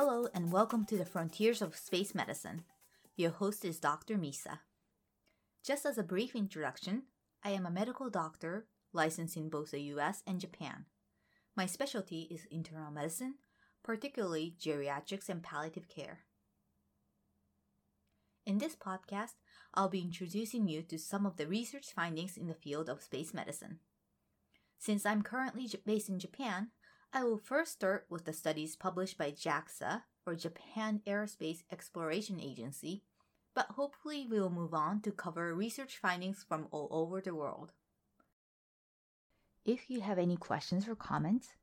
Hello and welcome to the Frontiers of Space Medicine. Your host is Dr. Misa. Just as a brief introduction, I am a medical doctor licensed in both the US and Japan. My specialty is internal medicine, particularly geriatrics and palliative care. In this podcast, I'll be introducing you to some of the research findings in the field of space medicine. Since I'm currently based in Japan, I will first start with the studies published by JAXA, or Japan Aerospace Exploration Agency, but hopefully we will move on to cover research findings from all over the world. If you have any questions or comments,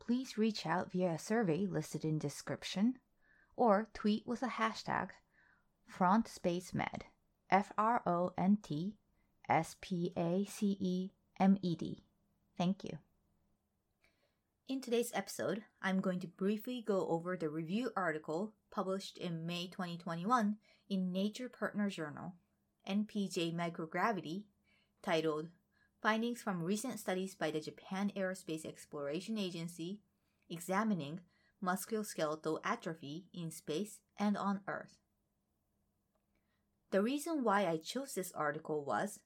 please reach out via a survey listed in description or tweet with the hashtag FrontSpaceMed, F R O N T S P A C E M E D. Thank you. In today's episode, I'm going to briefly go over the review article published in May 2021 in Nature Partner Journal, NPJ Microgravity, titled Findings from Recent Studies by the Japan Aerospace Exploration Agency Examining Musculoskeletal Atrophy in Space and on Earth. The reason why I chose this article was,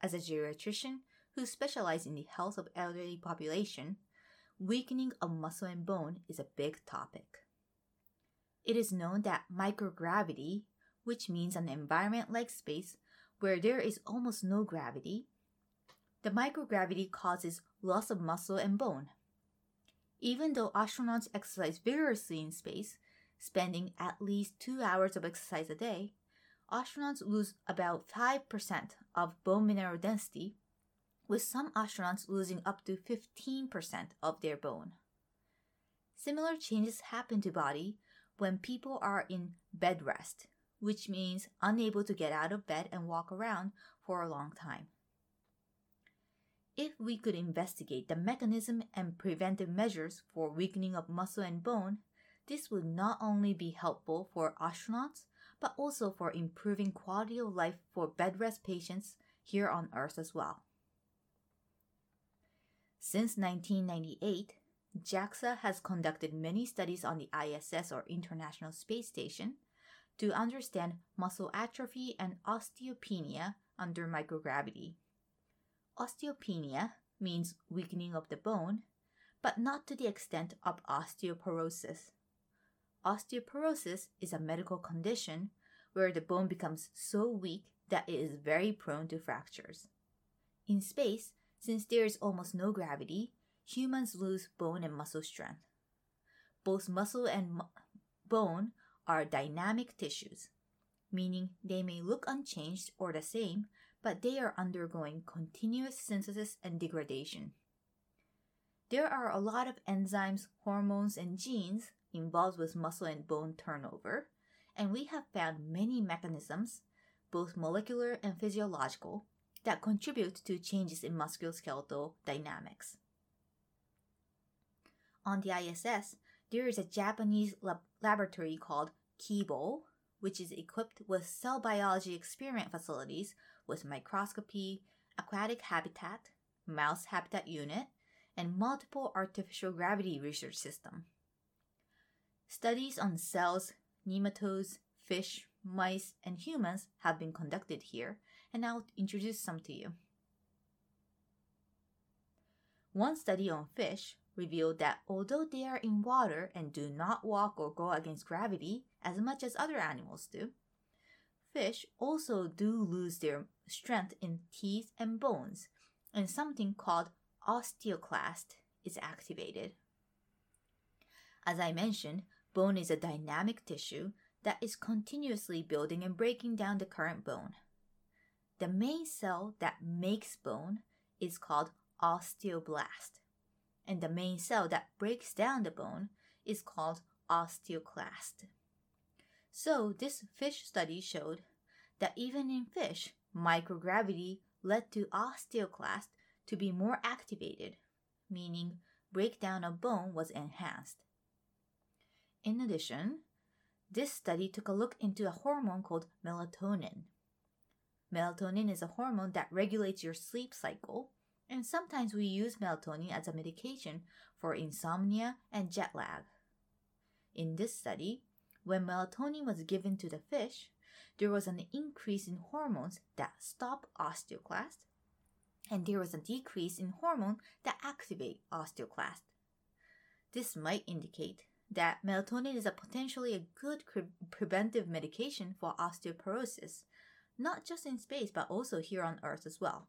as a geriatrician who specializes in the health of elderly population, weakening of muscle and bone is a big topic. It is known that microgravity, which means an environment like space where there is almost no gravity, the microgravity causes loss of muscle and bone. Even though astronauts exercise vigorously in space, spending at least two hours of exercise a day, astronauts lose about 5% of bone mineral density with some astronauts losing up to 15% of their bone. Similar changes happen to body when people are in bed rest, which means unable to get out of bed and walk around for a long time. If we could investigate the mechanism and preventive measures for weakening of muscle and bone, this would not only be helpful for astronauts, but also for improving quality of life for bed rest patients here on Earth as well. Since 1998, JAXA has conducted many studies on the ISS or International Space Station to understand muscle atrophy and osteopenia under microgravity. Osteopenia means weakening of the bone, but not to the extent of osteoporosis. Osteoporosis is a medical condition where the bone becomes so weak that it is very prone to fractures. In space, since there is almost no gravity, humans lose bone and muscle strength. Both muscle and mu- bone are dynamic tissues, meaning they may look unchanged or the same, but they are undergoing continuous synthesis and degradation. There are a lot of enzymes, hormones, and genes involved with muscle and bone turnover, and we have found many mechanisms, both molecular and physiological, that contribute to changes in musculoskeletal dynamics. On the ISS, there is a Japanese lab- laboratory called Kibo, which is equipped with cell biology experiment facilities with microscopy, aquatic habitat, mouse habitat unit, and multiple artificial gravity research system. Studies on cells, nematodes, fish, mice, and humans have been conducted here, and I'll introduce some to you. One study on fish revealed that although they are in water and do not walk or go against gravity as much as other animals do, fish also do lose their strength in teeth and bones, and something called osteoclast is activated. As I mentioned, bone is a dynamic tissue that is continuously building and breaking down the current bone. The main cell that makes bone is called osteoblast, and the main cell that breaks down the bone is called osteoclast. So, this fish study showed that even in fish, microgravity led to osteoclast to be more activated, meaning breakdown of bone was enhanced. In addition, this study took a look into a hormone called melatonin. Melatonin is a hormone that regulates your sleep cycle, and sometimes we use melatonin as a medication for insomnia and jet lag. In this study, when melatonin was given to the fish, there was an increase in hormones that stop osteoclast, and there was a decrease in hormone that activate osteoclast. This might indicate that melatonin is a potentially a good preventive medication for osteoporosis, not just in space but also here on Earth as well.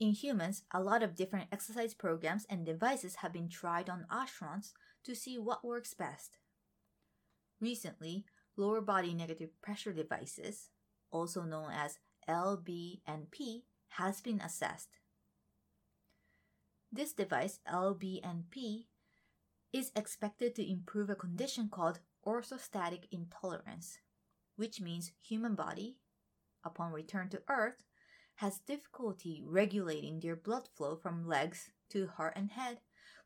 In humans, a lot of different exercise programs and devices have been tried on astronauts to see what works best. Recently, lower body negative pressure devices, also known as LBNP, has been assessed. This device, LBNP, is expected to improve a condition called orthostatic intolerance, which means human body, upon return to Earth, has difficulty regulating their blood flow from legs to heart and head,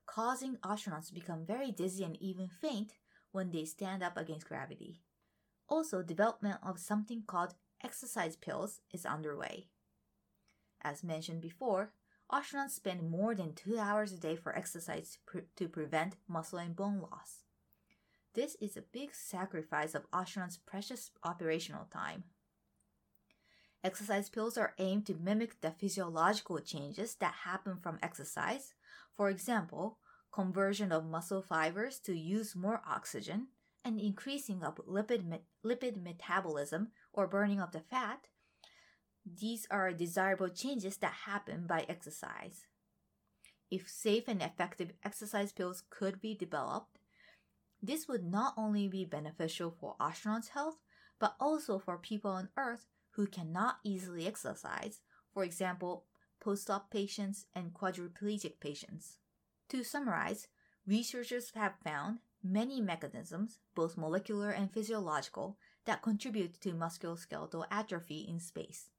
causing astronauts to become very dizzy and even faint when they stand up against gravity. Also, development of something called exercise pills is underway. As mentioned before, astronauts spend more than two hours a day for exercise to prevent muscle and bone loss. This is a big sacrifice of astronauts' precious operational time. Exercise pills are aimed to mimic the physiological changes that happen from exercise. For example, conversion of muscle fibers to use more oxygen and increasing of lipid, me- lipid metabolism or burning of the fat. These are desirable changes that happen by exercise. If safe and effective exercise pills could be developed, this would not only be beneficial for astronauts' health, but also for people on Earth who cannot easily exercise, for example, post op patients and quadriplegic patients. To summarize, researchers have found many mechanisms, both molecular and physiological, that contribute to musculoskeletal atrophy in space.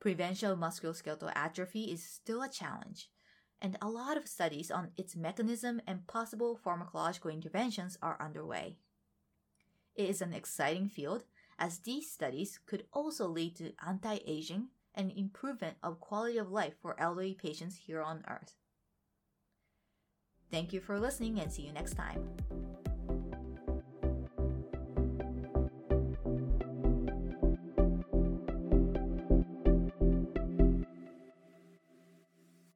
Prevention of musculoskeletal atrophy is still a challenge, and a lot of studies on its mechanism and possible pharmacological interventions are underway. It is an exciting field as these studies could also lead to anti aging and improvement of quality of life for elderly patients here on Earth. Thank you for listening and see you next time.